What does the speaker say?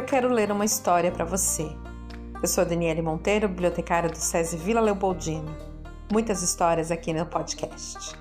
eu quero ler uma história para você. Eu sou Daniele Monteiro, bibliotecária do SESI Vila Leopoldina. Muitas histórias aqui no podcast.